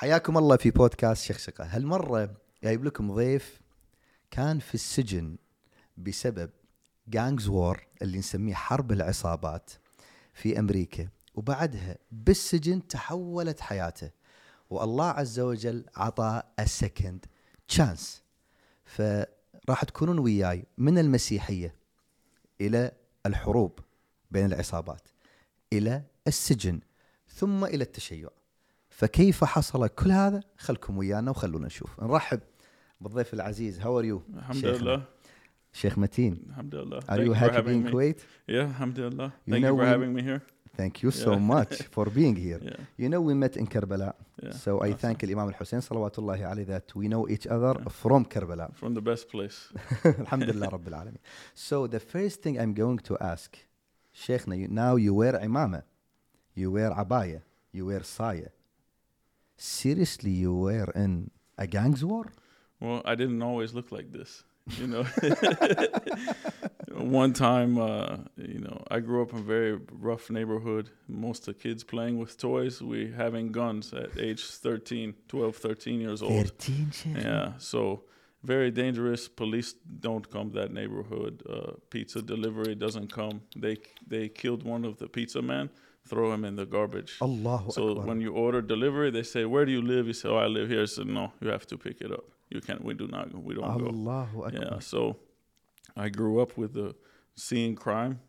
حياكم الله في بودكاست شخشقة هالمرة جايب لكم ضيف كان في السجن بسبب جانجز وور اللي نسميه حرب العصابات في أمريكا. وبعدها بالسجن تحولت حياته. والله عز وجل عطاه السكند تشانس فراح تكونون وياي من المسيحية إلى الحروب بين العصابات إلى السجن ثم إلى التشيع. فكيف حصل كل هذا خلكم ويانا وخلونا نشوف نرحب بالضيف العزيز هاو ار يو Alhamdulillah. شيخ متين Alhamdulillah. are Thank you happy in me. Kuwait Yeah, Alhamdulillah. You Thank you for we- having me here. thank you so Yeah. much for being here Yeah. you know we met in Karbala Yeah. so I awesome. thank الإمام الحسين صلوات الله عليه that we know each other Yeah. from Karbala From the best place. الحمد لله رب العالمين so the first thing I'm going to ask شيخنا you, now you wear عمامة you wear عباية you wear صاية seriously, you were in a gangs war? Well, I didn't always look like this. You know, one time, uh, you know, I grew up in a very rough neighborhood. Most of the kids playing with toys, we having guns at age 13, 12, 13 years old. 13, yeah. So, very dangerous. Police don't come that neighborhood. Uh, pizza delivery doesn't come. They they killed one of the pizza men throw him in the garbage. Allahu so Akbar. when you order delivery, they say, "Where do you live?" You say, "Oh, I live here." So no, you have to pick it up. You can't. We do not. We don't Allahu go. Akbar. Yeah. So I grew up with the seeing crime,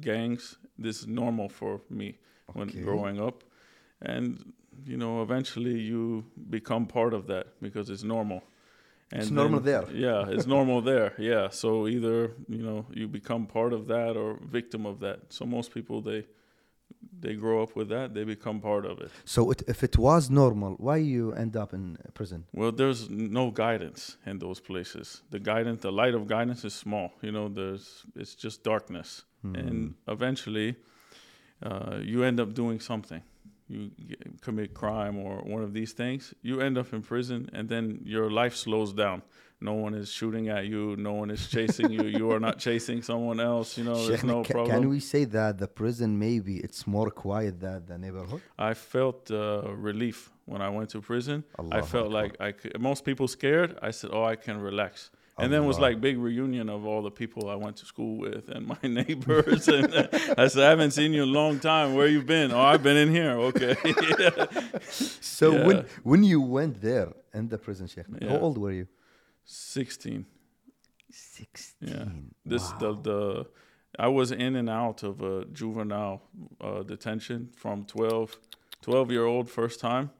gangs. This is normal for me okay. when growing up, and you know, eventually you become part of that because it's normal. And it's normal then, there. Yeah, it's normal there. Yeah. So either you know you become part of that or victim of that. So most people they they grow up with that. They become part of it. so it, if it was normal why you end up in prison Well, there's no guidance in those places. The guidance, the light of guidance is small. You know, there's it's just darkness, Hmm. and eventually, uh, you end up doing something. You get, commit crime or one of these things. You end up in prison, and then your life slows down no one is shooting at you, no one is chasing you, you are not chasing someone else, you know, there's no problem. Can we say that the prison maybe it's more quiet than the neighborhood? I felt uh, relief when I went to prison. Allah I felt Allah. like I could, most people scared, I said, "Oh, I can relax." and then it was like big reunion of all the people I went to school with and my neighbors. and I said, I haven't seen you in a long time. Where you been? Oh, I've been in here. Okay. yeah. So yeah. when when you went there in the prison, Sheikh, yeah. how old were you? Sixteen. 16 Yeah. This wow. the the I was in and out of a juvenile uh, detention from 12, 12 year old first time.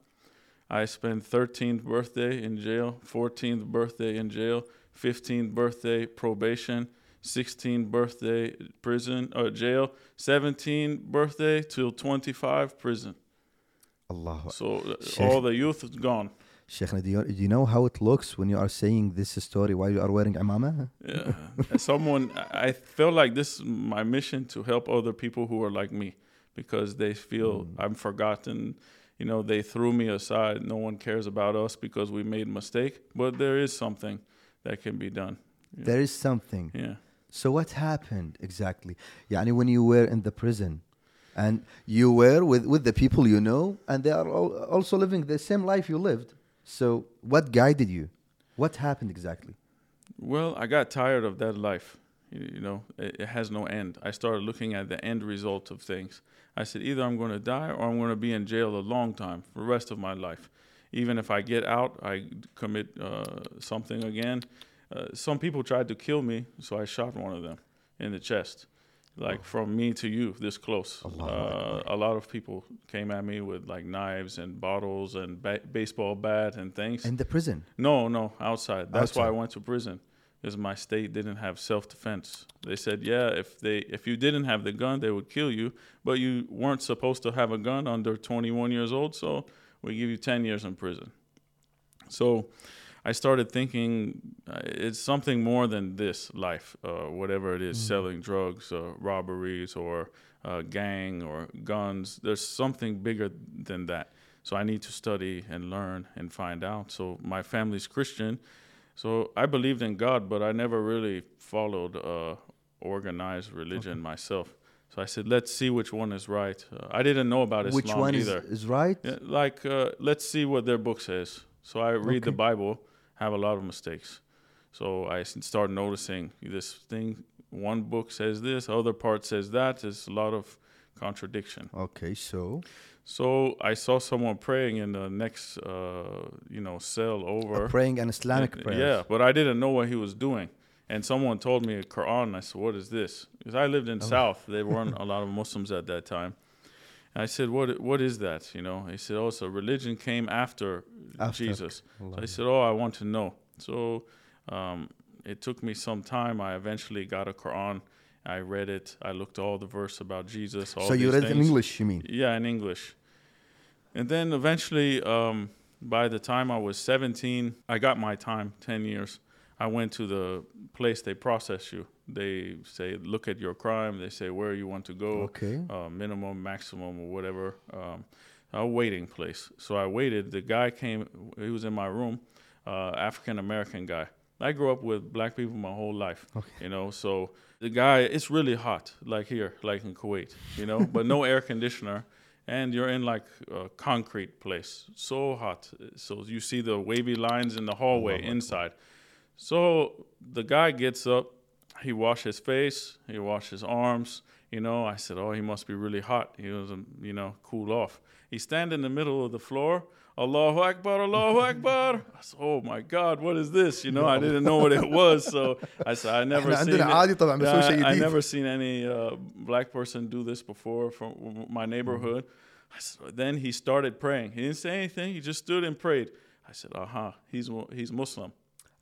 I spent 13th birthday in jail, 14th birthday in jail, 15th birthday probation, 16th birthday prison or jail, 17th birthday till 25 prison. Allah So uh, all the youth is gone. Sheikh, do you, do you know how it looks when you are saying this story while you are wearing imama? yeah. Someone, I feel like this is my mission to help other people who are like me because they feel mm. I'm forgotten. You know, they threw me aside. No one cares about us because we made a mistake. But there is something that can be done. Yeah. There is something. Yeah. So what happened exactly? Yani when you were in the prison, and you were with, with the people you know, and they are all, also living the same life you lived so what guided you what happened exactly Well, I got tired of that life. You, know, it, it has no end. I started looking at the end result of things. I said, either I'm going to die or I'm going to be in jail a long time for the rest of my life. Even if I get out, I commit uh, something again. Uh, some people tried to kill me, so I shot one of them in the chest. Like from me to you, this close. Allahu Uh, a lot of people came at me with like knives and bottles and ba- baseball bat and things. in the prison No, no, outside. That's why I went to prison. Because my state didn't have self defense. They said, yeah, if they if you didn't have the gun, they would kill you, but you weren't supposed to have a gun under 21 years old, so we give you 10 years in prison. So I started thinking uh, it's something more than this life, uh, whatever it is, selling drugs, uh, robberies, or uh, gang or guns. There's something bigger than that. So I need to study and learn and find out. So my family's Christian. So I believed in God, but I never really followed uh, organized religion myself. So I said, let's see which one is right. Uh, I didn't know about Islam Which one is, either. is right? Yeah, like, uh, let's see what their book says. So I read the Bible, have a lot of mistakes. So I start noticing this thing. One book says this, other part says that. There's a lot of contradiction. Okay, so So I saw someone praying in the next, uh, you know, cell over. uh, praying an Islamic prayer. Yeah, but I didn't know what he was doing. And someone told me a Quran. I said, "What is this?" Because I lived in Oh. South. There weren't a lot of Muslims at that time. I said, "What? What is that?" You know. He said, "Oh, so religion came after, After. Jesus." So I said, "Oh, I want to know." So um, it took me some time. I eventually got a Quran. I read it. I looked all the verse about Jesus. All So you read it in. English, you mean? Yeah, in English. And then eventually, um, by the time I was 17, I got my time, 10 years. I went to the place they process you. They say, look at your crime. They say where you want to go, Okay. uh, minimum, maximum, or whatever. Um, a waiting place. So I waited. The guy came, he was in my room, uh, African American guy. I grew up with black people my whole life, you know, so the guy, it's really hot, like here, like in Kuwait, you know, but no air conditioner. And you're in like a concrete place, so hot. So you see the wavy lines in the hallway inside. So the guy gets up, he washed his face, he washed his arms. You know, I said, oh, he must be really hot. He was, um, you know, cool off. He stand in the middle of the floor. Allahu Akbar, Allahu Akbar. I said, oh my God, what is this? You know, I didn't know what it was. So I said, I never seen I, I never seen any uh, black person do this before from my neighborhood. I said, then he started praying. He didn't say anything. He just stood and prayed. I said, uh-huh, he's, he's Muslim.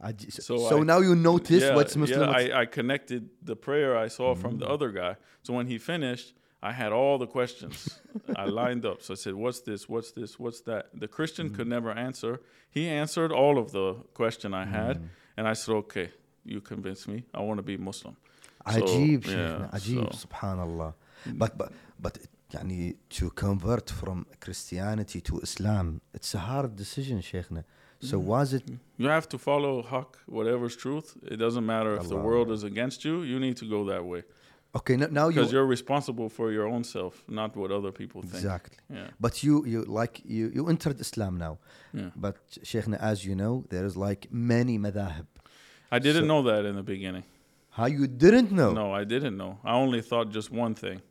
عجي- So So I- now you notice yeah, what's Muslim. Yeah, what's- I, I connected the prayer I saw from the other guy. So when he finished, I had all the questions. I lined up. So I said, "What's this? What's this? What's that?" The Christian could never answer. He answered all of the question I had, and I said, "Okay, you convinced me. I want to be Muslim." So, عجيب yeah, شيخنا عجيب so- سبحان الله but but but يعني to convert from Christianity to Islam it's a hard decision شيخنا So mm-hmm. was it? You have to follow haq, whatever's truth. It doesn't matter if the world is against you. You need to go that way. Okay, now you because you're responsible for your own self, not what other people think. Exactly. Yeah. But you, you like you, you entered Islam now. Yeah. But Sheikh, as you know, there is like many madhab. I didn't so, know that in the beginning. How you didn't know? No, I didn't know. I only thought just one thing.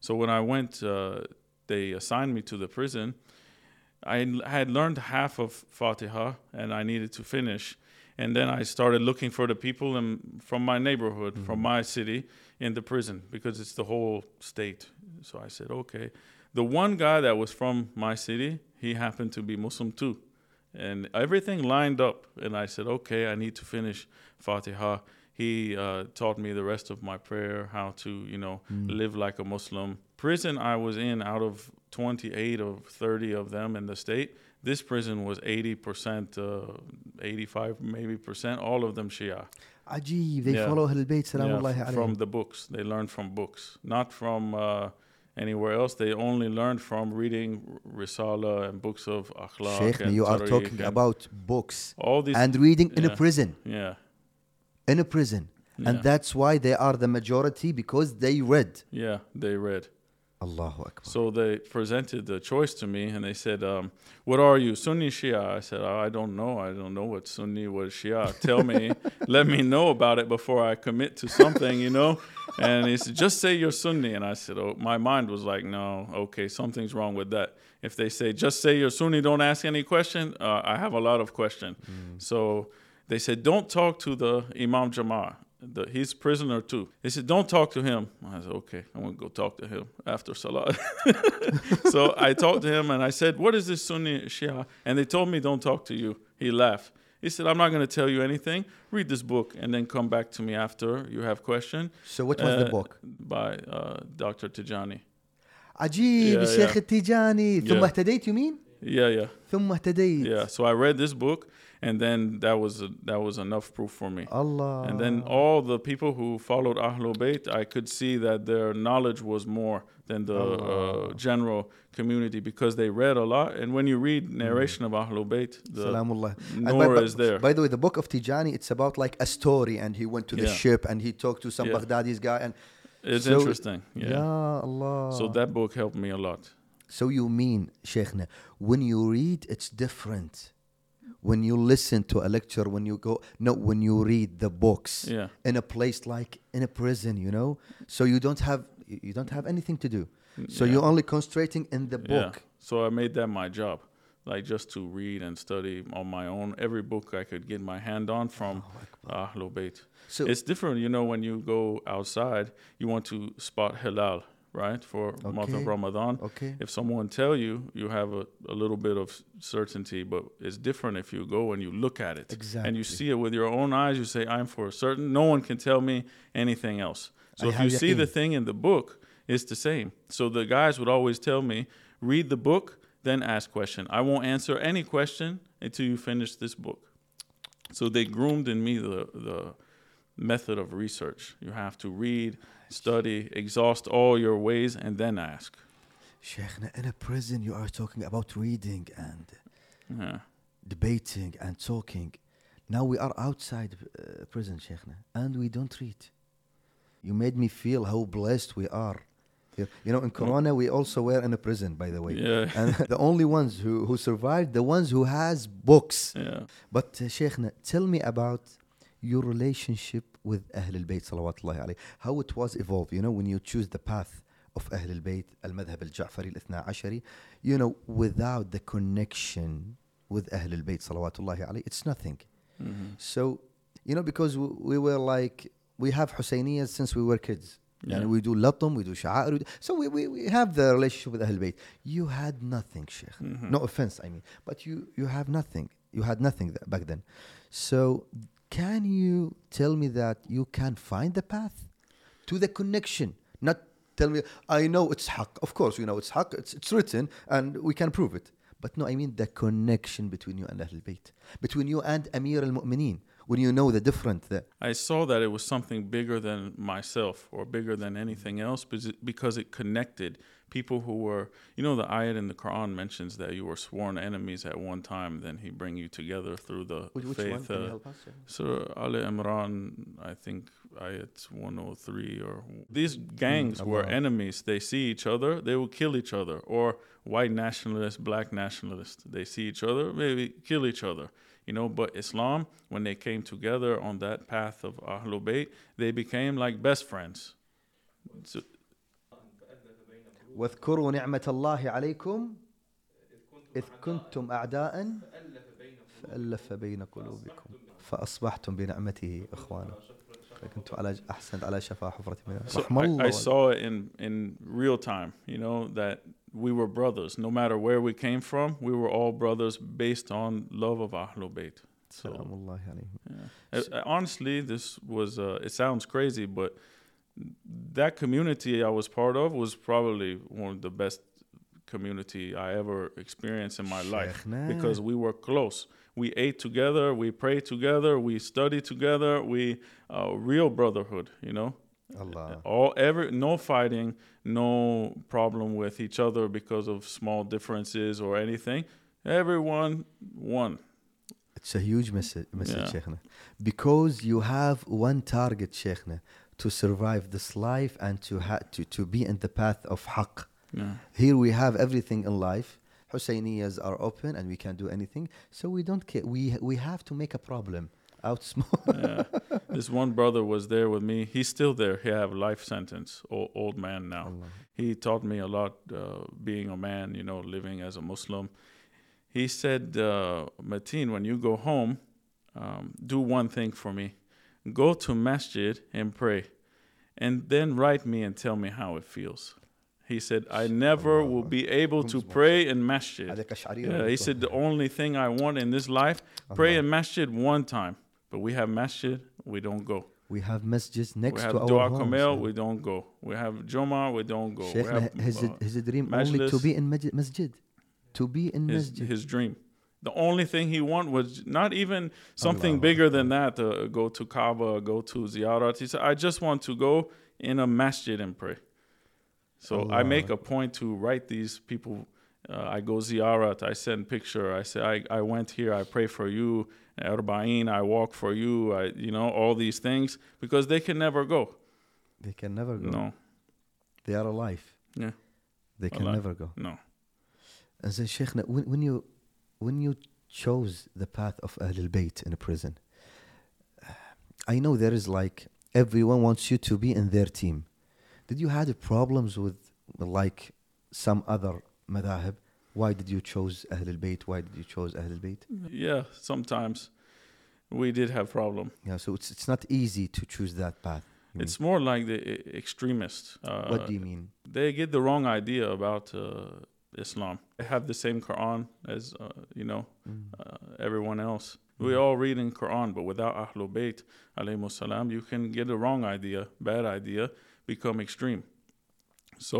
So when I went, uh, they assigned me to the prison I had learned half of Fatiha and I needed to finish. And then I started looking for the people in, from my neighborhood, from my city, in the prison because it's the whole state. So I said, okay. The one guy that was from my city, he happened to be Muslim too. And everything lined up. And I said, okay, I need to finish Fatiha. He uh, taught me the rest of my prayer, how to, you know, live like a Muslim. Prison I was in, out of 28 of 30 of them in the state. This prison was 80%, uh, 85 maybe percent, all of them Shia. Ajib, they yeah. follow Ahl Bayt, yeah, From the books, they learned from books, not from uh, anywhere else. They only learned from reading Risala and books of Akhlaq. Sheikh, you are talking about books all these, and reading yeah, in a prison. Yeah. In a prison. And that's why they are the majority because they read. Yeah, they read Allahu Akbar So they presented the choice to me, and they said, um, "What are you, Sunni Shia?" I said, "Oh, "I don't know. I don't know what Sunni, what Shia. Tell me, let me know about it before I commit to something, you know." And he said, "Just say you're Sunni." And I said, "Oh, my mind was like, no, okay, something's wrong with that. If they say just say you're Sunni, don't ask any question, uh, I have a lot of question." So they said, "Don't talk to the Imam Jama'ah." The, he's prisoner too. They said, "Don't talk to him." I said, "Okay, I'm gonna go talk to him after Salah." so I talked to him and I said, "What is this Sunni Shia?" And they told me, "Don't talk to you." He laughed. He said, "I'm not gonna tell you anything. Read this book and then come back to me after you have question." so what was the Uh, book by uh, Dr. Tijani. عجيب Yeah, الشيخ yeah. التيجاني ثم Yeah. اهتديت you mean Yeah, yeah, ثم اهتديت yeah. So I read this book, and then that was that was enough proof for me. Allah And then all the people who followed Ahlul Bayt, I could see that their knowledge was more than the uh, general community because they read a lot. And when you read narration of Ahlul Bayt, the سلام الله And by- Noor by, is there. by the way the book of Tijani it's about like a story and he went to the Yeah. ship and he talked to some Yeah. Baghdadi's guy and It's So- interesting. Yeah. Ya Allah. So that book helped me a lot. So you mean, Sheikhna, when you read, it's different. When you listen to a lecture, when you go, no, when you read the books Yeah. in a place like in a prison, you know, so you don't have you don't have anything to do. So yeah. you're only concentrating in the Yeah. book. So I made that my job, like just to read and study on my own. Every book I could get my hand on from Ahlul Bayt. So It's different, you know, when you go outside, you want to spot halal, right, for month of Ramadan. okay, If someone tell you, you have a, a little bit of certainty, but it's different if you go and you look at it. exactly. And you see it with your own eyes, you say, I'm for certain. No one can tell me anything else. So I if you see the thing in the book, it's the same. So the guys would always tell me, read the book, then ask question. I won't answer any question until you finish this book. So they groomed in me the, the method of research. You have to read, study, exhaust all your ways, and then ask. Sheikhna, in a prison, you are talking about reading and Yeah. debating and talking. Now we are outside uh, prison, Sheikhna, and we don't read. You made me feel how blessed we are. You know, in Corona, we also were in a prison, by the way. Yeah. And the only ones who, who survived, the ones who has books. Yeah. But uh, Sheikhna, tell me about your relationship with Ahl al-Bayt salawatullahi alayhi. How it was evolved, you know, when you choose the path of Ahl al-Bayt, al-Madhab al-Ja'fari al-Ithna Ashari, you know, without the connection with Ahl al-Bayt salawatullahi alayhi, it's nothing. Mhm. So, you know, because we, we were like, we have Husayniyas since we were kids. Yeah. And we do latum, we do sha'air. So we, we, we have the relationship with Ahl Bayt. You had nothing, Sheikh. Mhm. No offense, I mean. But you, you have nothing. You had nothing th- back then. So can you tell me that you can find the path to the connection? Not tell me, I know it's haq. Of course, you know it's haq. It's, it's written and we can prove it. But no, I mean the connection between you and Ahl Bayt. Between you and Amir al-Mu'mineen. When you know the different there. I saw that it was something bigger than myself or bigger than anything else because it, connected people who were, you know, the ayat in the Quran mentions that you were sworn enemies at one time, then he bring you together through the Which, which faith. one? Can you uh, help us? so Ali Imran, I think ayat 103 or these gangs were Allah. enemies. They see each other, they will kill each other. Or white nationalists, black nationalists, they see each other, maybe kill each other. You know, but Islam, when they came together on that path of Ahlul Bayt, they became like best friends. So, واذكروا نعمة الله عليكم إذ كنتم أعداء فألف بين قلوبكم فأصبحتم بنعمته إخوانا فكنتم على أحسنت على شفا حفرة من so رحم I, I الله saw it in, in real time, you know, that we were brothers. No matter where we came from, we were all brothers based on love of Ahlul Bayt. So, سلام الله عليهم Yeah. Uh, uh, honestly, this was, uh, it sounds crazy, but that community I was part of was probably one of the best community I ever experienced in my life شيخنا. because we were close. We ate together, we prayed together, we studied together, we, uh, real brotherhood, you know? Allah All every no fighting, no problem with each other because of small differences or anything. Everyone won. It's a huge message, message Yeah. Sheikhna. Because you have one target, Sheikhna, to survive this life and to, ha- to, to be in the path of haqq. Yeah. Here we have everything in life. Husseinias are open and we can do anything. So we don't care. We, we have to make a problem out small. yeah. This one brother was there with me. He's still there. He have life sentence. Old, old man now. Allah. He taught me a lot. Uh, being a man, you know, living as a Muslim. He said, uh, Mateen, when you go home, um, do one thing for me. Go to masjid and pray, and then write me and tell me how it feels. He said, I never will be able to pray in masjid. Yeah, he said, The only thing I want in this life, pray in masjid one time. But we have masjid, we don't go. We have masjids next to our Dua homes. Kumayl, we don't go. We have Juma, we don't go. Sheikh, have, his, uh, his dream majlis, only to be in masjid. To be in his, masjid. His dream. The only thing he wanted was not even something Allah bigger Allah. than that uh, go to Kaaba, go to Ziyarat. He said, I just want to go in a masjid and pray. So I make a point to write these people. Uh, I go Ziyarat, I send picture. I say, I, I went here, I pray for you. Arba'in, I walk for you. I, you know, all these things because they can never go. They can never go. No, They are alive. Yeah. They can Alive. never go. no. And so, Sheikhna, when, when you when you chose the path of Ahl al-Bayt in a prison, I know there is like everyone wants you to be in their team. Did you had problems with like some other madhahib? Why did you choose Ahl al-Bayt? Why did you choose Ahl al-Bayt? Yeah, sometimes we did have problem. Yeah, so it's it's not easy to choose that path. It's more like the extremists. Uh, what do you mean? they get the wrong idea about uh, Islam. They have the same Quran as uh, you know Mm. uh, everyone else. We Mhm. all read in Quran, but without Ahlul Bayt, salam, you can get a wrong idea, bad idea, become extreme. So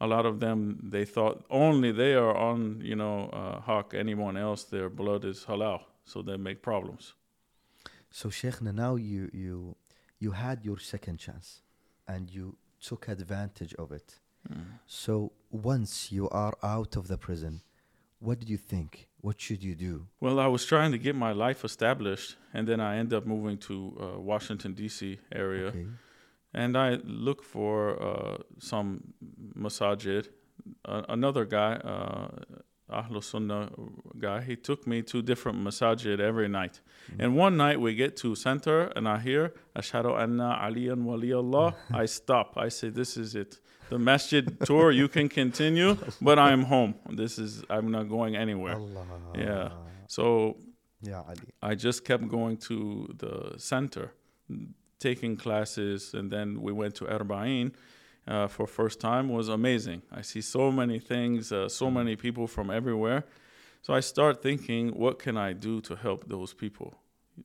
a lot of them, they thought only they are on, you know, uh, haq. Anyone else, their blood is halal, so they make problems. So Sheikhna, now you you you had your second chance, and you took advantage of it. So once you are out of the prison, what did you think? What should you do? Well, I was trying to get my life established, and then I end up moving to uh, Washington D.C. area. Okay. And I look for uh, some masajid. Uh, another guy, uh, Ahlul Sunnah guy, he took me to different masajid every night. And one night we get to center, and I hear Ashhadu anna aliyan wali Allah. I stop. I say, "This is it. The masjid tour you can continue, but I am home. This is I'm not going anywhere." Allah. Yeah. So Yeah, Ali. I just kept going to the center, taking classes, and then we went to Arba'in uh, for first time was amazing. I see so many things, uh, so many people from everywhere. So I start thinking, what can I do to help those people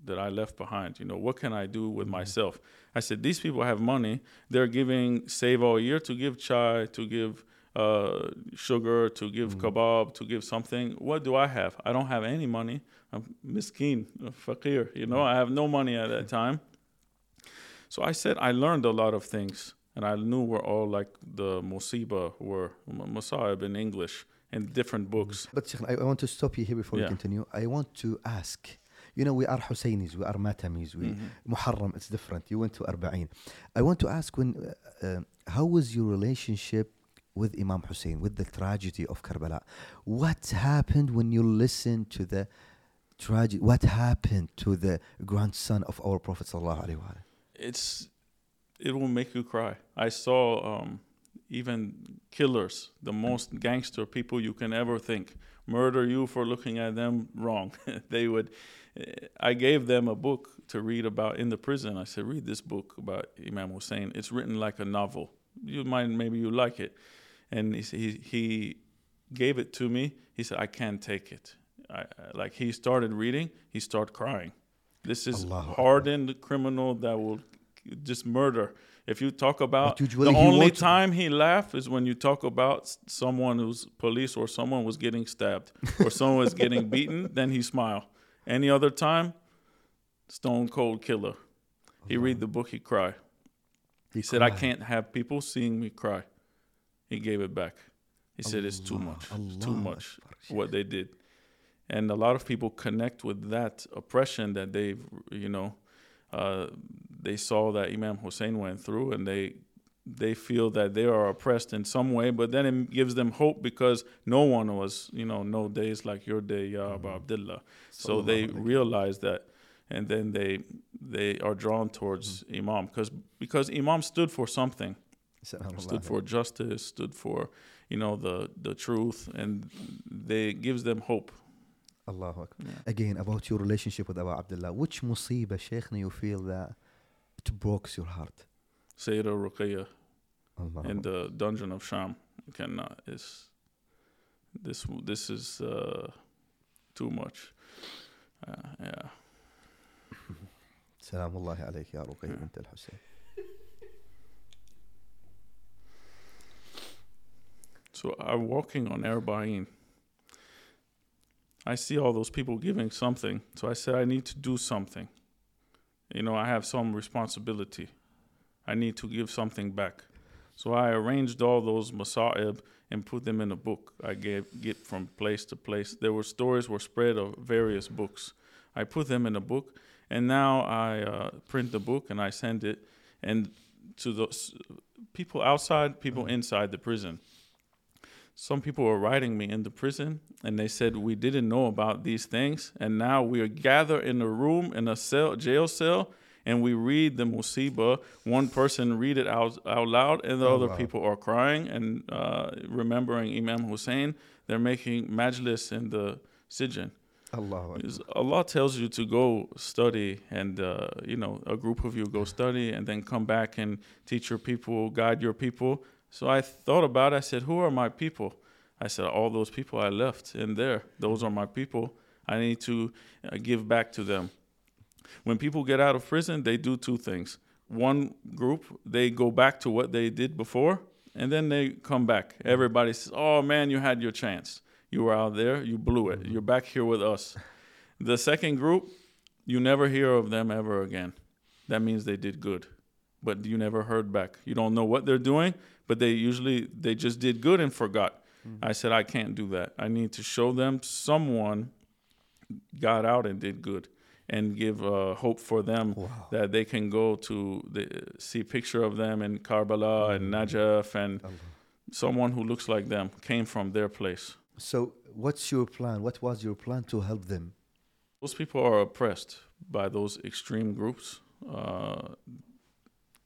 that I left behind? You know, what can I do with myself? I said, these people have money. They're giving save all year to give chai, to give uh, sugar, to give kebab, to give something. What do I have? I don't have any money. I'm miskeen, fakir. You know, I have no money at that time. So I said I learned a lot of things, and I knew where all like the musiba were, Musa'ib in English, in different books. But Sheikh, I, I want to stop you here before we continue. I want to ask. You know, we are Husseinis, we are Matamis, we Muharram, it's different. You went to Arba'in. I want to ask when, uh, uh, how was your relationship with Imam Hussein, with the tragedy of Karbala? What happened when you listened to the tragedy? What happened to the grandson of our Prophet Sallallahu Alaihi Wasallam? It's it will make you cry. I saw um, even killers, the most gangster people you can ever think, murder you for looking at them wrong. they would. I gave them a book to read about in the prison. I said, read this book about Imam Hussein. It's written like a novel. You might maybe you like it. And he he, he gave it to me. He said, I can't take it. I- like he started reading, he started crying. This is Akbar. hardened criminal that will just murder. If you talk about usually the only time he laugh is when you talk about someone who's police or someone was getting stabbed or someone was getting beaten, then he smile. Any other time, stone cold killer. He read the book, he cry. He said, I can't have people seeing me cry. He gave it back. He said, It's too much. It's too much what they did. And a lot of people connect with that oppression that they've, you know, uh, they saw that Imam Hussein went through and they they feel that they are oppressed in some way, but then it gives them hope because no one was, you know, no days like your day, Ya Abu Abdullah. So they realize that, and then they they are drawn towards Imam because because Imam stood for something. Stood for justice, stood for, you know, the the truth, and they gives them hope. Allahu Akbar. Yeah. Again, about your relationship with Abu Abdullah, which musiba, Shaykhna, you feel that it breaks your heart? Sayyida Ruqayya in the dungeon of Sham. You cannot, it's, this, this is uh, too much. Uh, yeah. سلام الله عليك يا رقي بنت الحسين So I'm walking on Arba'in. I see all those people giving something. So I said, I need to do something. You know, I have some responsibility. I need to give something back. So I arranged all those masa'ib and put them in a book. I gave get from place to place. There were stories were spread of various books. I put them in a book, and now I uh, print the book and I send it. And to those people outside, people Mm. inside the prison. Some people were writing me in the prison, and they said we didn't know about these things, and now we are gathered in a room in a cell, jail cell, and we read the musiba. One person read it out out loud, and the Oh, other wow. people are crying and uh, remembering Imam Hussein. They're making majlis in the sijin. Allah. Allah tells you to go study, and uh, you know a group of you go study, and then come back and teach your people, guide your people. So I thought about. it. I said, "Who are my people?" I said, "All those people I left in there. Those are my people. I need to uh, give back to them." When people get out of prison, they do two things. One group, they go back to what they did before, and then they come back. Everybody says, "Oh man, you had your chance." You were out there, you blew it. You're back here with us. The second group, you never hear of them ever again. That means they did good, but you never heard back. You don't know what they're doing, but they usually they just did good and forgot. I said I can't do that. I need to show them someone got out and did good, and give uh, hope for them Wow. that they can go to the, see a picture of them in Karbala and Najaf and Allah. someone who looks like them came from their place. So, what's your plan? What was your plan to help them? Those people are oppressed by those extreme groups. Uh,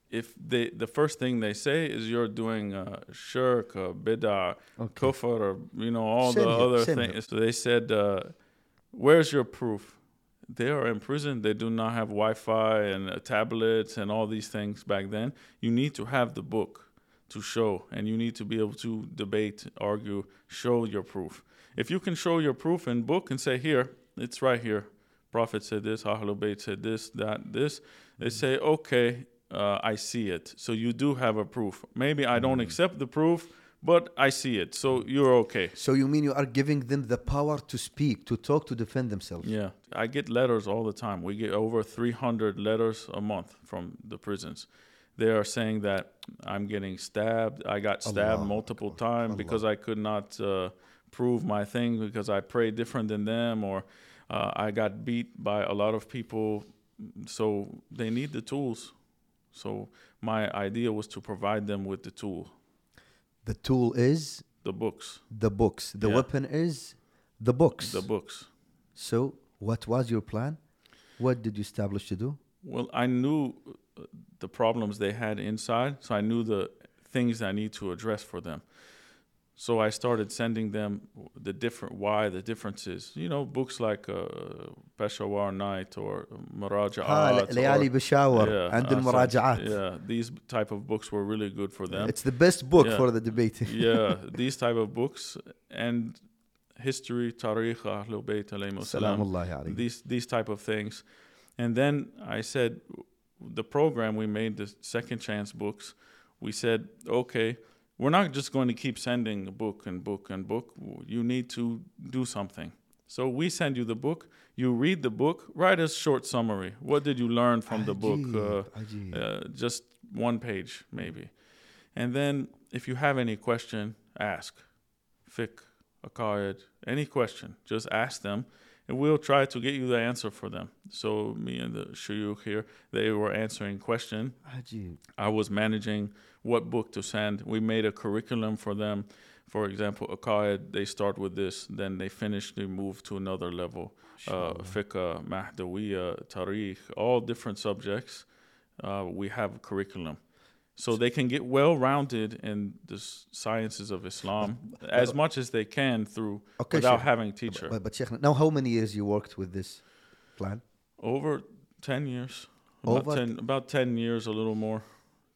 if they, the first thing they say is you're doing uh, shirk, bid'ah, Okay. kufr, or you know all Same the here, other things. here. So they said, uh, "Where's your proof?" They are in prison. They do not have Wi-Fi and uh, tablets and all these things back then. You need to have the book to show, and you need to be able to debate, argue, show your proof. If you can show your proof in book and say, "Here, it's right here," Prophet said this, Ahlul Bayt said this, that, this. They say, "Okay, uh, I see it." So you do have a proof. Maybe I don't accept the proof, but I see it. So you're okay. So, you mean you are giving them the power to speak, to talk, to defend themselves? Yeah, I get letters all the time. We get over 300 letters a month from the prisons. They are saying that I'm getting stabbed. I got stabbed Allah multiple times because I could not uh, prove my thing because I prayed different than them, or uh, I got beat by a lot of people. So they need the tools. So my idea was to provide them with the tool, The tool is the books, the books. The Yeah. weapon is the books. the books. So, what was your plan? What did you establish to do? Well, I knew uh, the problems they had inside, so I knew the things I need to address for them. So I started sending them the different why the differences. You know, books like uh, Peshawar Night or Murajaat. Layali Peshawar. yeah, and Murajaat. Yeah, these type of books were really good for them. It's the best book yeah. for the debate. yeah, these type of books and history, tariq, Ahlul Bayt, these, these type of things. And then I said, the program we made, the Second Chance books, we said, okay – we're not just going to keep sending a book and book and book. You need to do something. So we send you the book. You read the book. Write a short summary. What did you learn from the book? Uh, uh, just one page, maybe. And then, if you have any question, ask. Fiqh, Aqaid, any question, just ask them and we'll try to get you the answer for them. So me and the Shuyuk here, they were answering question. I was managing what book to send. We made a curriculum for them. For example, Aqaid, they start with this, then they finish, they move to another level. Uh, Fiqh, Mahdawiya, Tariq, all different subjects. Uh, we have curriculum so they can get well rounded in the sciences of Islam as much as they can through Okay, without Sheikh. having a teacher. But, but Sheikh, now how many years you worked with this plan? Over 10 years. About, Over- 10, about 10 years, a little more,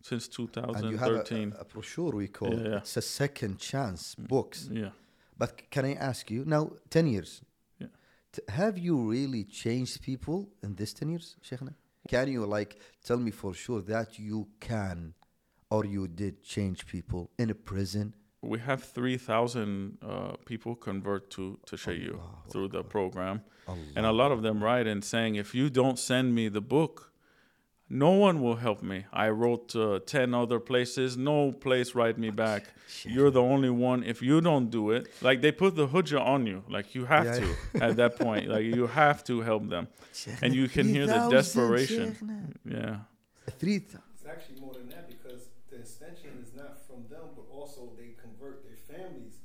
since And you have a, 2013. a, a brochure we call Yeah, yeah. it's a second chance mm, books. yeah. But can I ask you now, 10 years? Yeah. Have you really changed people in this 10 years, Sheikhna? Can you like tell me for sure that you can or you did change people in a prison? We have 3,000 uh, people convert to, to Shayu through the program. Allah. And a lot of them write in saying, if you don't send me the book, no one will help me. I wrote uh, 10 other places. No place write me back. You're the only one. If you don't do it, like they put the hujjah on you. Like you have Yeah, to at that point. Like you have to help them. And you can hear the desperation. Sheikhna. Yeah. Three thou- actually more than that because the extension is not from them, but also they convert their families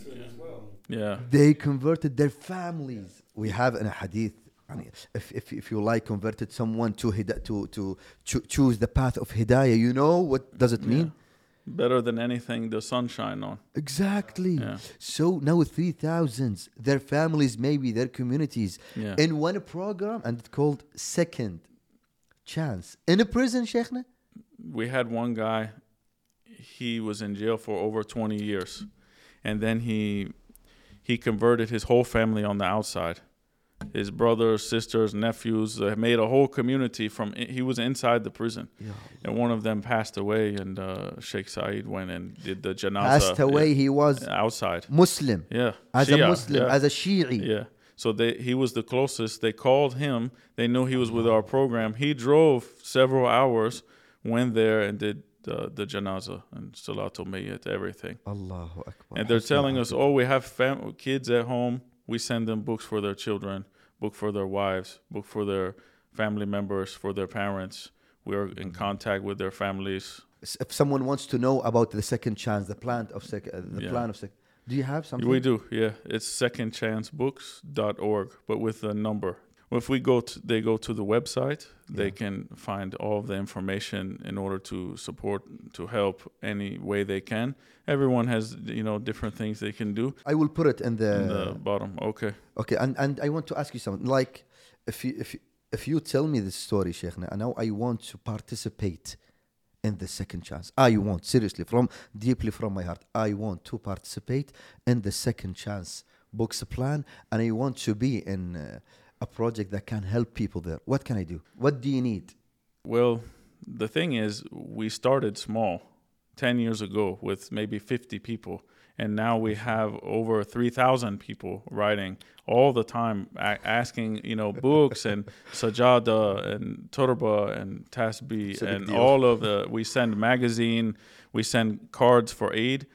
to it as well. Yeah. They converted their families. We have in a hadith. I mean, if, if, if you like, converted someone to hida- to to cho- choose the path of hidayah. You know what does it mean? Yeah. Better than anything the sun shine on. Exactly. Yeah. So now three thousands, their families, maybe their communities, yeah. in one program, and it's called Second Chance in a prison, we had one guy he was in jail for over 20 years and then he he converted his whole family on the outside his brothers sisters nephews uh, made a whole community from he was inside the prison and one of them passed away and uh, Sheikh Saeed went and did the janaza Passed away. He was outside Muslim, yeah as a Muslim, yeah. as a Shi'i. Yeah. So they he was the closest. They called him. They knew he was with our program. He drove several hours, went there and did the, the janaza and salatul mayyit, everything. Allahu Akbar. And they're telling us, oh, we have fam- kids at home. We send them books for their children, book for their wives, book for their family members, for their parents. We are in contact with their families. If someone wants to know about the second chance, the plan of sec, uh, the Yeah. plan of sec, do you have something? We do, yeah. It's secondchancebooks.org, but with a number. If we go to, they go to the website, they Yeah. can find all of the information in order to support, to help any way they can. Everyone has, you know, different things they can do. I will put it in the, in the bottom, okay. okay. And and I want to ask you something. Like, if you if you, if you tell me this story, Sheikhna, and now I want to participate in the second chance. I want seriously from deeply from my heart. I want to participate in the second chance books plan, and I want to be in uh, a project that can help people there. What can I do? What do you need? Well, the thing is, we started small 10 years ago with maybe 50 people. And now we have over 3,000 people writing all the time, asking, you know, books and sajada and turba and tasbih It's a big and all of the, we send magazine, we send cards for aid.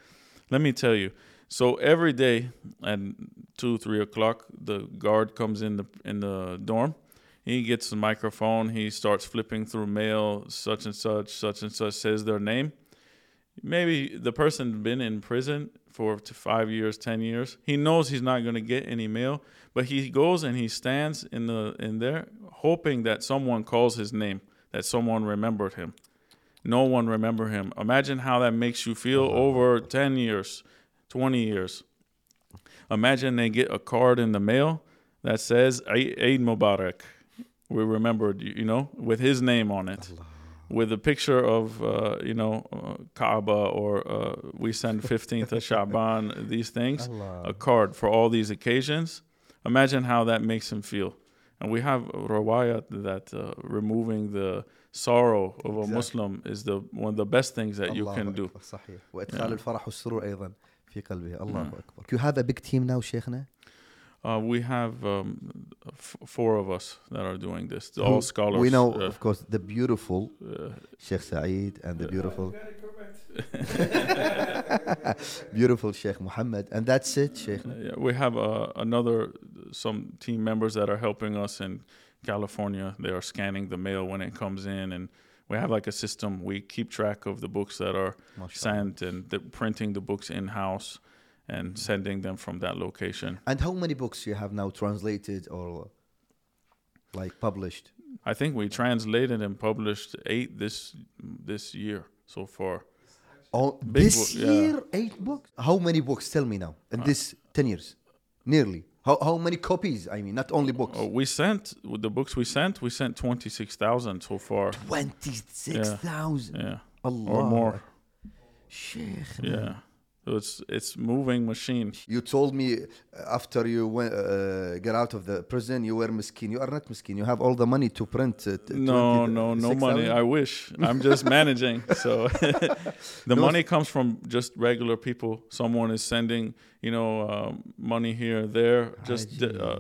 Let me tell you. So every day at two, three o'clock, the guard comes in the in the dorm. He gets the microphone. He starts flipping through mail. Such and such, such and such says their name. Maybe the person's been in prison for five years, ten years. He knows he's not going to get any mail, but he goes and he stands in the in there, hoping that someone calls his name, that someone remembered him. No one remember him. Imagine how that makes you feel uh-huh. over ten years, twenty years. Imagine they get a card in the mail that says Eid Eid Mubarak. We remembered, you you know, with his name on it, with a picture of, uh, you know, uh, Kaaba or uh, we send 15th of Shaban, these things, a card for all these occasions. Imagine how that makes him feel. And we have rawayat that uh, removing the sorrow of a Exactly. Muslim is the one of the best things that you الله can do. أكبر، صحيح وادخال Yeah. الفرح والسرور ايضا في قلبه الله Yeah. اكبر you have a big team now شيخنا Uh, we have um, f- four of us that are doing this. Who- All scholars. we know uh, of course the beautiful uh, Sheikh Saeed and the Yeah. beautiful You got it correct. beautiful Sheikh Muhammad and that's it Sheikh yeah, we have uh, another some team members that are helping us in California. They are scanning the mail when it comes in, and we have like a system. We keep track of the books that are Mashallah. sent and the, printing the books in house and mm-hmm. sending them from that location. And how many books you have now translated or like published? I think we translated and published eight this this year so far. Oh, this year yeah. eight books. How many books? Tell me now. In uh, this ten years, nearly how, how many copies I mean not only books Oh, we sent with the books we sent. We sent twenty six thousand so far. 26,000 Yeah, Allah or more. Sheikh Yeah, so it's it's moving machine. You told me uh, after you went, uh, get out of the prison, you were miskin. You are not miskin. You have all the money to print. Uh, No, 20, no, no 6,000? money. I wish. I'm just managing. So the No. money comes from just regular people. Someone is sending, you know, um, money here, there. Just uh,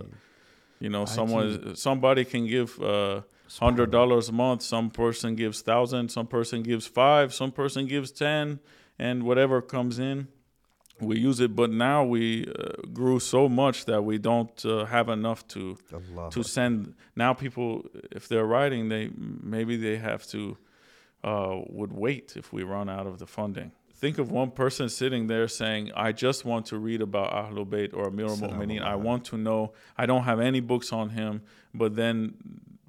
you know, someone, somebody can give uh, hundred dollars a month. Some person gives thousand. Some person gives five. Some person gives ten, and whatever comes in, we use it, but now we uh, grew so much that we don't uh, have enough to Allah to send. Now people, if they're writing, they maybe they have to uh, would wait if we run out of the funding. Think of one person sitting there saying, "I just want to read about Ahlul Bayt or Amir al-Mu'minin. I want to know. I don't have any books on him, but then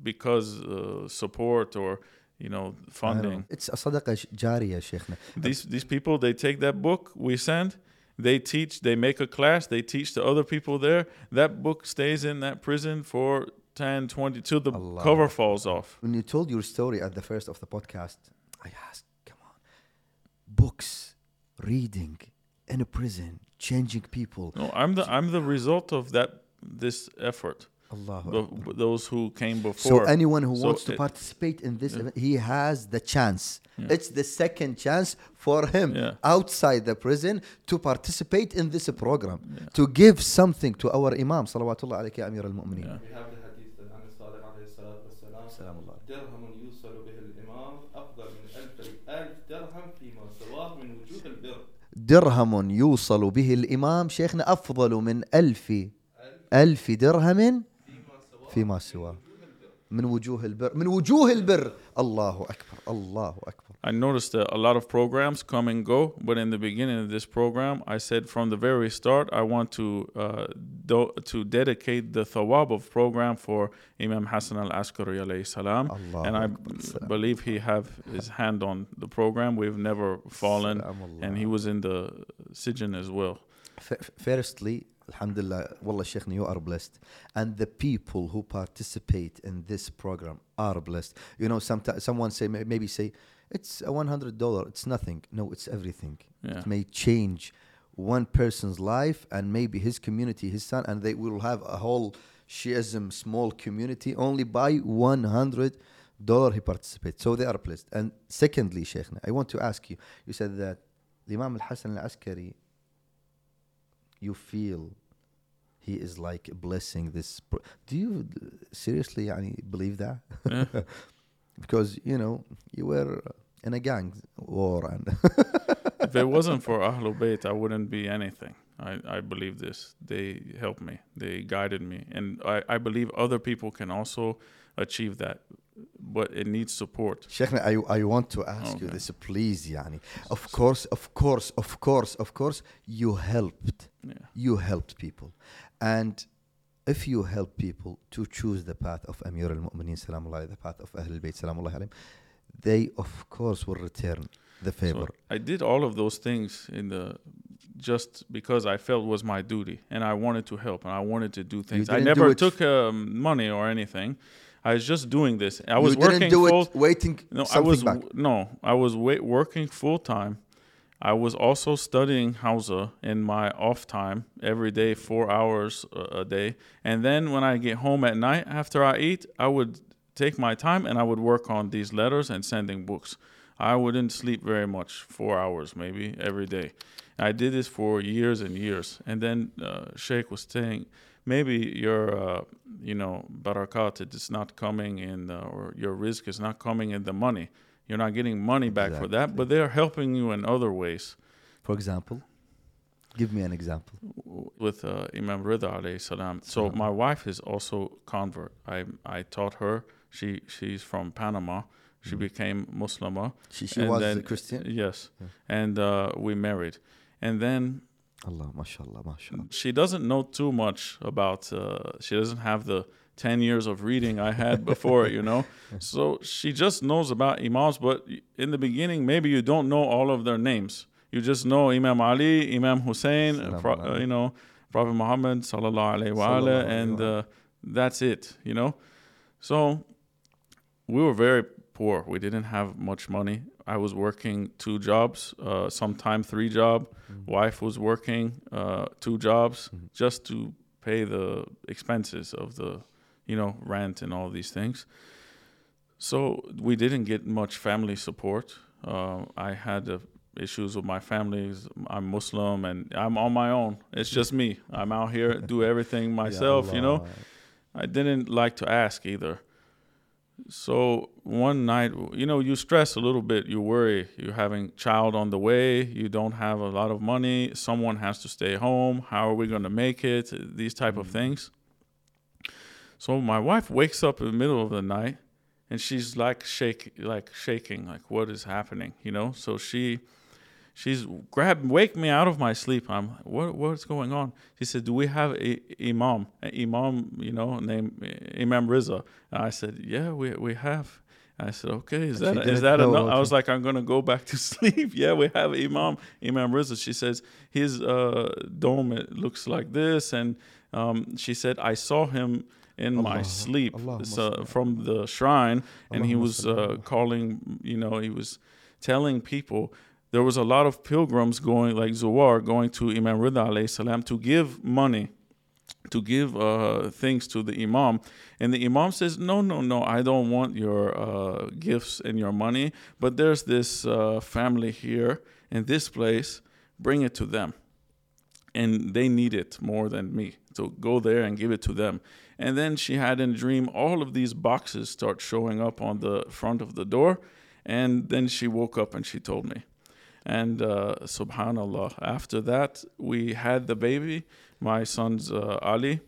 because uh, support or." you know, funding. It's a sadaqah jariyah, Sheikhna. These these people, they take that book we send they teach they make a class they teach to other people there that book stays in that prison for 10 20 till the Allah. cover falls off When you told your story at the first of the podcast, I asked, come on, books, reading, in a prison, changing people. no i'm the i'm the result of that this effort the, those who came So before anyone who So wants to it- participate in this event, he has the chance. Yeah. It's the second chance for him Yeah. outside the prison to participate in this program, Yeah. to give something to our Imam, salawatullah alayhi ya Amir al-Mu'mineen. Yeah. We have the hadith عن الصادق عليه الصلاة والسلام سلام الله عليه. درهم يوصل به الإمام أفضل من ألف ألف درهم فيما سواه من وجوه البر درهم يوصل به الإمام شيخنا أفضل من ألف ألف درهم فيما سواه فيما سواه من وجوه البر من وجوه البر الله أكبر الله أكبر I noticed that a lot of programs come and go, but in the beginning of this program, I said from the very start, I want to uh, do, to dedicate the thawab of program for Imam Hassan al Askari alayhi salam, Allah and I Akbar. Salam. believe he have his hand on the program. We've never fallen, Salam Allah. and he was in the sijin as well. F- firstly, Alhamdulillah, Wallah Sheikhna, you are blessed. And the people who participate in this program are blessed. You know, sometimes someone say maybe say, it's a one hundred dollar, it's nothing. No, it's everything. Yeah. It may change one person's life and maybe his community, his son, and they will have a whole Shiism small community only by one hundred dollar he participates. So they are blessed. And secondly, Sheikhna, I want to ask you, you said that the Imam al-Hassan al-Askari you feel he is like blessing this pro- do you seriously يعني, believe that Yeah. because you know you were in a gang war and if it wasn't for Ahlul Bayt, I wouldn't be anything. I, I believe this. They helped me. They guided me. And I, I believe other people can also achieve that. but it needs support. Sheikh, I, I want to ask okay. you this, please, Yani. Of course, of course, of course, of course, you helped. Yeah. You helped people. And if you help people to choose the path of Amir al-Mu'mineen, the path of Ahlul Bayt, they, of course, will return the favor. So I did all of those things in the just because I felt was my duty and I wanted to help and I wanted to do things. I never took um, money or anything. I was just doing this. I was working do full. it waiting No, I was back. no, I was wait, working full time. I was also studying Hawza in my off time every day, four hours a, a day. And then when I get home at night after I eat, I would take my time and I would work on these letters and sending books. I wouldn't sleep very much, four hours maybe every day. I did this for years and years. And then uh, Sheikh was saying, maybe your, uh, you know, barakat is not coming in, uh, or your rizq is not coming in the money. You're not getting money back for that, but they're helping you in other ways. For example, give me an example. with uh, Imam Rida alayhi salam. So my wife is also convert. I I taught her. She she's from Panama. She became Muslima. She, she was then- a Christian. Yes, Yeah. and uh, we married. And then Allah, mashallah, mashallah. she doesn't know too much about. Uh, she doesn't have the ten years of reading I had before, you know. So she just knows about imams. But in the beginning, maybe you don't know all of their names. You just know Imam Ali, Imam Hussein, Pro- uh, you know, Prophet Muhammad sallallahu alaihi wa Sallallahu and uh, that's it, you know. So we were very poor. We didn't have much money. I was working two jobs, uh, sometime three job. Mm. Wife was working uh, two jobs Mhm. just to pay the expenses of the, you know, rent and all these things. So we didn't get much family support. Uh, I had uh, issues with my family. I'm Muslim and I'm on my own. It's just me. I'm out here do everything myself. You know. I didn't like to ask either. So one night, you know, you stress a little bit. You worry. You're having child on the way. You don't have a lot of money. Someone has to stay home. How are we going to make it? These type of mm-hmm. things. So my wife wakes up in the middle of the night, and she's like shake like shaking like what is happening you know so she she's grab wake me out of my sleep i'm what what's going on she said do we have a imam an imam you know named imam riza and i said yeah we we have I said, okay, is And that is that enough? I was like, I'm gonna go back to sleep. yeah, we have Imam Imam Riza. She says his uh, dome it looks like this, and um, she said I saw him in my Allah- sleep so, from the shrine, and he Allahumma was uh, calling. You know, he was telling people there was a lot of pilgrims going, like Zuwar, going to Imam Rida alayhi salam to give money to give uh, things to the imam. And the imam says no no no i don't want your uh, gifts and your money but there's this uh, family here in this place. Bring it to them. And they need it more than me so go there and give it to them. And then she had in a dream all of these boxes start showing up on the front of the door. And then she woke up and she told me and uh, subhanallah, after that, we had the baby, my son's uh, Ali.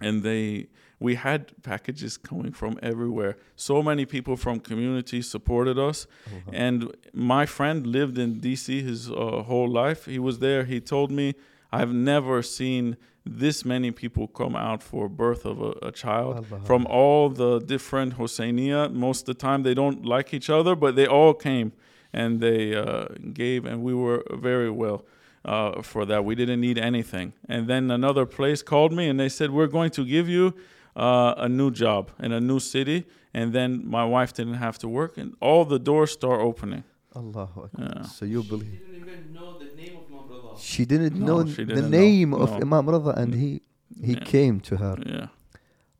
And they we had packages coming from everywhere. So many people from community supported us. Uh-huh. And my friend lived in DC his uh, whole life. He was there. He told me, I've never seen this many people come out for birth of a, a child Allah. from all the different Hosseinia. Most of the time they don't like each other, but they all came and they uh, gave, and we were very well. Uh, for that, we didn't need anything. And then another place called me and they said, We're going to give you uh, a new job in a new city, and then my wife didn't have to work, and all the doors start opening. Allah. Yeah. So you believe? She didn't even know the name of Imam Rida. She didn't no, know she didn't the name know. of no. Imam Rida, and he he yeah. came to her. Yeah.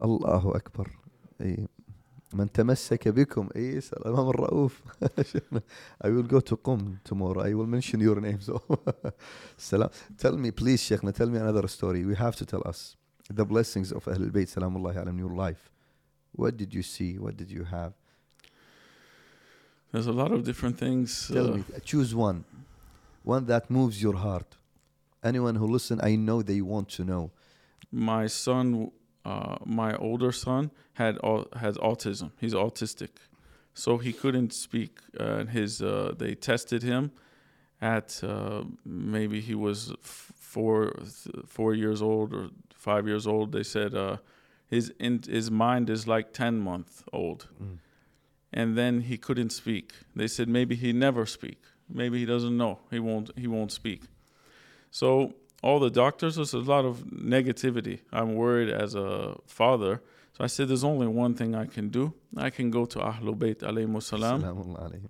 Allahu Akbar. من تمسك بكم اي الامام الرؤوف I will go to Qum tomorrow I will mention your name so salam tell me please شيخنا tell me another story we have to tell us the blessings of أهل البيت سلام الله عليهم in your life what did you see what did you have There's a lot of different things. tell uh, me choose one one that moves your heart anyone who listen I know they want to know my son, uh, my older son, had au- has autism. He's autistic, so he couldn't speak. Uh, his uh, they tested him at uh, maybe he was f- four four years old or five years old. They said uh, his in, his mind is like ten month old, Mm. and then he couldn't speak. They said maybe he never speak. Maybe he doesn't know. He won't. He won't speak. So all the doctors. There's a lot of negativity. I'm worried as a father. So I said, there's only one thing I can do. I can go to Ahlul Bayt alayhi salam.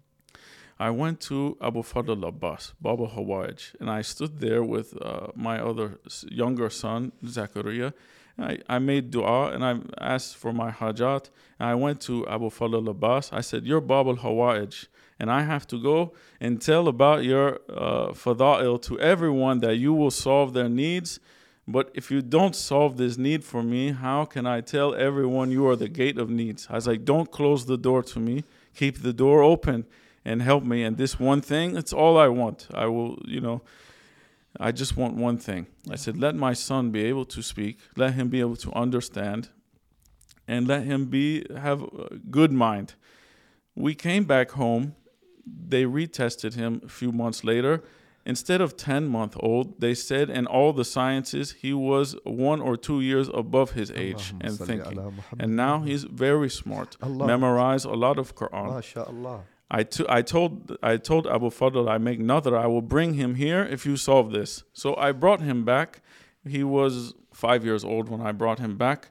I went to Abu Fadl Abbas, Baba Hawaj, and I stood there with uh, my other younger son, Zakaria. I, I made dua and I asked for my hajat. And I went to Abu Fadl Abbas. I said, You're Baba Hawaj and I have to go and tell about your uh, fada'il to everyone that you will solve their needs. But if you don't solve this need for me, how can I tell everyone you are the gate of needs? I was like, Don't close the door to me, keep the door open and help me. And this one thing, it's all I want. I will, you know, I just want one thing. I said, let my son be able to speak, let him be able to understand, and let him be have a good mind. We came back home they retested him a few months later. Instead of 10 month old, they said in all the sciences he was one or two years above his age and thinking. And now he's very smart, Allah. memorized a lot of Quran. I, to, I, told, I told Abu Fadl, I make nadr, I will bring him here if you solve this. So I brought him back. He was five years old when I brought him back.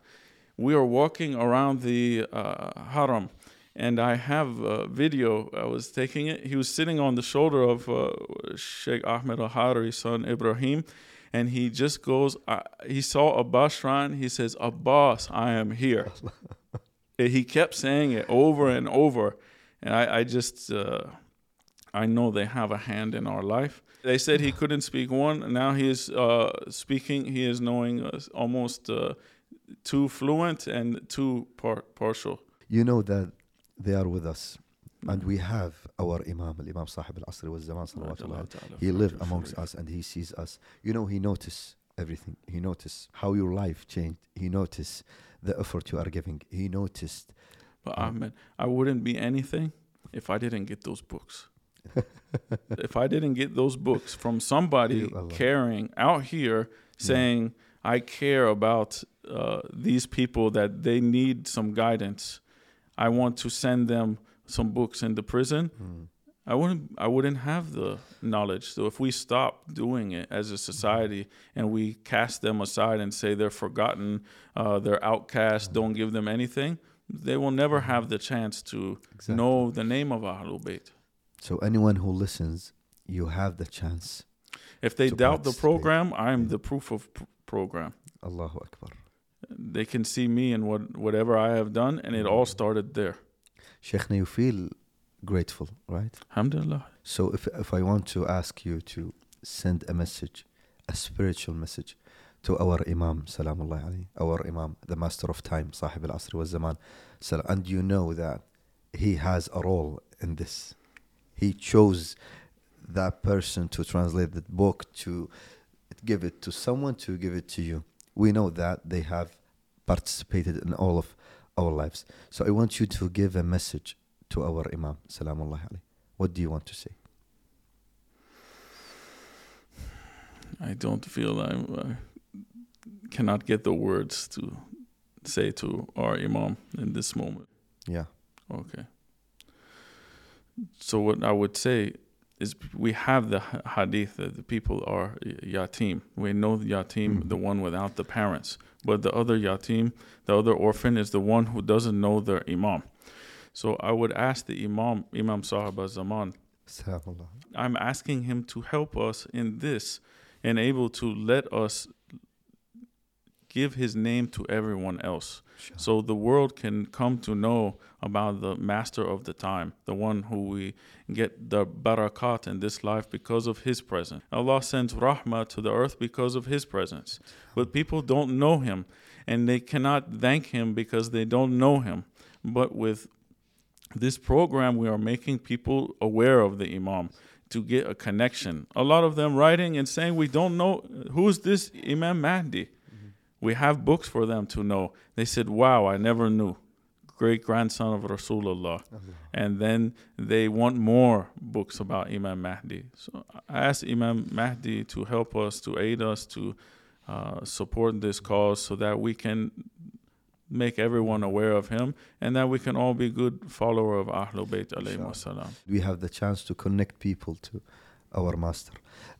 We are walking around the uh, haram and I have a video. I was taking it. He was sitting on the shoulder of uh, Sheikh Ahmed Al Harari's son Ibrahim, and he just goes. Uh, he saw Abbas shrine. He says, "Abbas, I am here." he kept saying it over and over and I, I just uh, I know they have a hand in our life. They said he couldn't speak one. Now he is uh, speaking. He is knowing uh, almost uh, two fluent and too par- partial. you know that they are with us. And we have our Imam, Imam Sahib al Asr wa Zaman, he lived amongst us and he sees us. You know, he notices everything. He notices how your life changed. He notices the effort you are giving. He noticed. But I I wouldn't be anything if I didn't get those books. if I didn't get those books from somebody caring out here saying, yeah. I care about uh, these people that they need some guidance. I want to send them some books in the prison. Mm. I wouldn't I wouldn't have the knowledge. So if we stop doing it as a society and we cast them aside and say they're forgotten, uh, they're outcast, don't give them anything, they will never have the chance to Exactly. know the name of Ahlul Bayt. So anyone who listens, you have the chance. If they doubt the program, I'm the proof of pr- program. Allahu Akbar. They can see me and what whatever I have done, and it all started there. Sheikhna, you feel grateful, right? Alhamdulillah. So if if I want to ask you to send a message, a spiritual message to our Imam, Salamullah alayhi, our Imam, the Master of Time, Sahib al-Asr wa Zaman, and you know that he has a role in this. He chose that person to translate the book, to give it to someone, to give it to you. We know that they have participated in all of our lives. So I want you to give a message to our Imam, Salamullah alayhi. What do you want to say? I don't feel I uh, cannot get the words to say to our Imam in this moment. Yeah. Okay. So what I would say is we have the hadith that the people are yatim. We know the yatim, Mhm. the one without the parents. But the other yatim, the other orphan, is the one who doesn't know their imam. So I would ask the imam, Imam Sahib al-Zaman, I'm asking him to help us in this and able to let us give his name to everyone else. So the world can come to know about the master of the time, the one who we get the barakat in this life because of his presence. Allah sends rahmah to the earth because of his presence. But people don't know him and they cannot thank him because they don't know him. But with this program, we are making people aware of the Imam to get a connection. A lot of them writing and saying, We don't know who's this Imam Mahdi. We have books for them to know. They said, Wow, I never knew. Great grandson of Rasulullah. And then they want more books about Imam Mahdi. So I asked Imam Mahdi to help us, to aid us, to uh, support this cause so that we can make everyone aware of him and that we can all be good follower of Ahlul Bayt alayhi. We have the chance to connect people to our master.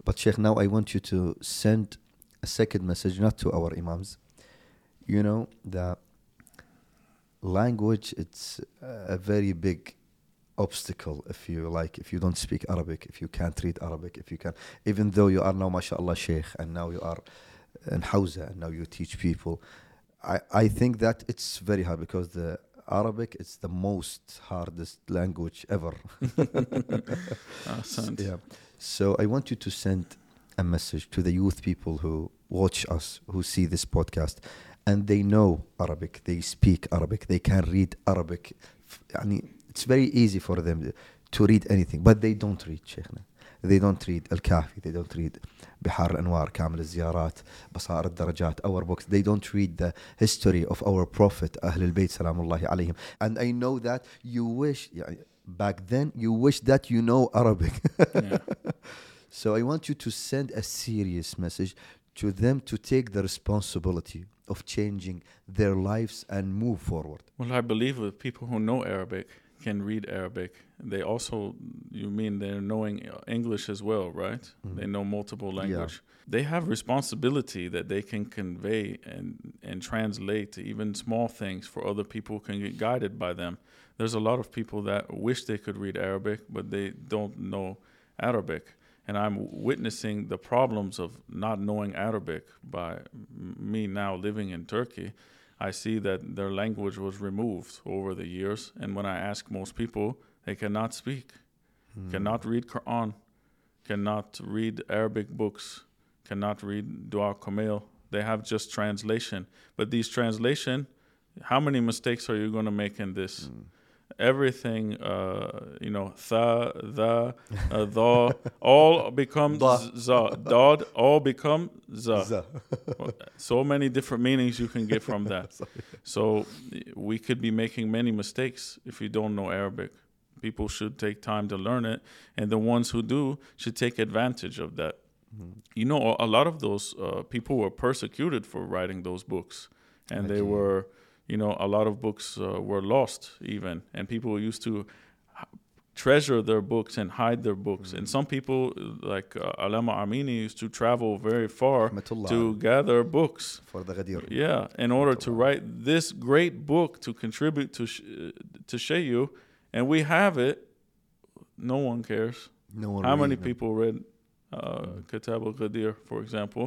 But Sheikh, now I want you to send a second message, not to our imams. You know, the language, it's a very big obstacle if you like, if you don't speak Arabic, if you can't read Arabic, if you can, even though you are now, mashallah, Sheikh, and now you are in Hawza, and now you teach people. I, I think that it's very hard because the Arabic is the most hardest language ever. Ahsant. Yeah. So I want you to send a message to the youth people who watch us, who see this podcast, and they know Arabic, they speak Arabic, they can read Arabic. I mean, it's very easy for them to read anything, but they don't read Sheikhna. They don't read Al Kafi, they don't read Bihar Anwar, Kamil Ziyarat, Basa'ir al Darajat, our books. They don't read the history of our Prophet, Ahl al Bayt, Salamullahi alayhim. And I know that you wish, back then, you wish that you know Arabic. Yeah. So I want you to send a serious message to them to take the responsibility of changing their lives and move forward. Well, I believe that people who know Arabic can read Arabic. They also, you mean they're knowing English as well, right? Mm. They know multiple language. They have responsibility that they can convey and and translate to even small things for other people who can get guided by them. There's a lot of people that wish they could read Arabic, but they don't know Arabic. And I'm witnessing the problems of not knowing Arabic by me now living in Turkey. I see that their language was removed over the years. And when I ask most people, they cannot speak, hmm. cannot read Quran, cannot read Arabic books, cannot read Dua Kumayl. They have just translation. But these translation, how many mistakes are you going to make in this? Hmm. Everything, uh, you know, tha, the, uh, the, all become za. Dod, all become za. So many different meanings you can get from that. so we could be making many mistakes if you don't know Arabic. People should take time to learn it, and the ones who do should take advantage of that. You know, a lot of those uh, people were persecuted for writing those books, and they were, you know, a lot of books uh, were lost even, and people used to treasure their books and hide their books. And some people, like uh, Alama Amini, used to travel very far to gather books. for the Ghadir. Yeah, in order to write this great book to contribute to sh- uh, to Shayu, and we have it. No one cares. No one How many them. people read uh, Kitab al Ghadir, for example?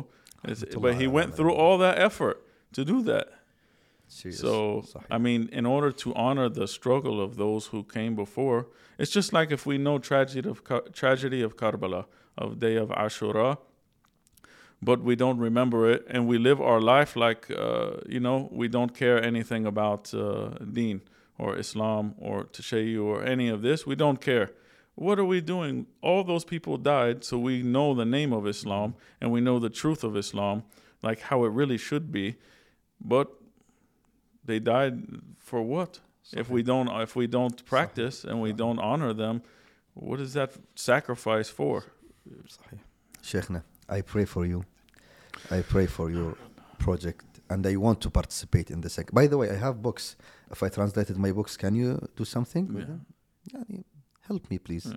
But he went through all that effort to do that. Serious. So, Sorry. I mean, in order to honor the struggle of those who came before, it's just like if we know tragedy of tragedy of Karbala, of Day of Ashura, but we don't remember it, and we live our life like uh, you know we don't care anything about uh, Deen or Islam or Tashayu or any of this. We don't care. What are we doing? All those people died, so we know the name of Islam and we know the truth of Islam, like how it really should be. But they died for what? Something. If we don't if we don't practice and we don't honor them, what is that sacrifice for? Sheikhna, I pray for you. I pray for your project and I want to participate in the sec. By the way, I have books. If I translated my books, can you do something? Yeah. yeah help me, please.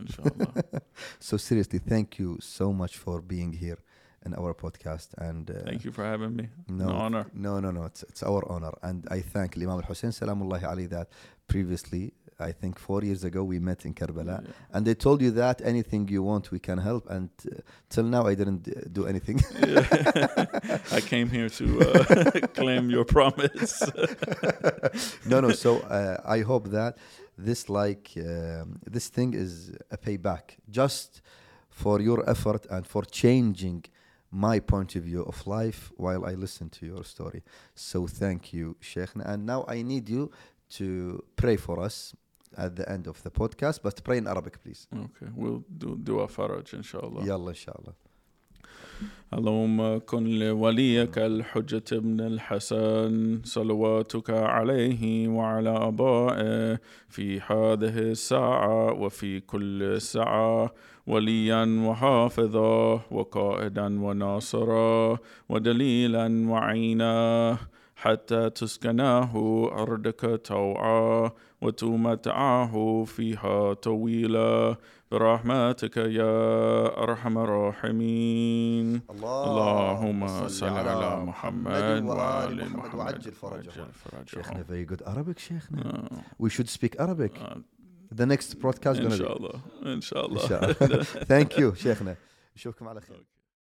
so seriously, thank you so much for being here in our podcast. And uh, Thank you for having me. No, An honor. No, no, no. It's, it's our honor. And I thank Imam al Hussein Salamullahi Ali that previously, I think four years ago, we met in Karbala. Yeah. And they told you that anything you want, we can help. And uh, till now, I didn't uh, do anything. I came here to uh, claim your promise. no, no. So uh, I hope that this, like, um, this thing is a payback just for your effort and for changing my point of view of life while I listen to your story. So thank you, Sheikhna. And now I need you to pray for us at the end of the podcast, but pray in Arabic, please. Okay, we'll do dua faraj, inshallah. Yalla, inshallah. اللهم كن لوليك الحجة ابن الحسن صلواتك عليه وعلى أبائه في هذه الساعة وفي كل ساعة وليا وحافظا وقائدا وناصرا ودليلا وعينا حتى تسكناه أرضك توعا وتمتعه فيها طويلا. برحمتك يا أرحم الراحمين. اللهم صل على محمد وآل محمد. وعجل فرجه. وعجل Sheikhna, فرجهم very good. Arabic, Sheikhna. آه، We should speak Arabic. آه، The next podcast إن gonna be. شاء الله إن شاء الله إن شاء الله. Thank you, Sheikhna. نشوفكم على خير.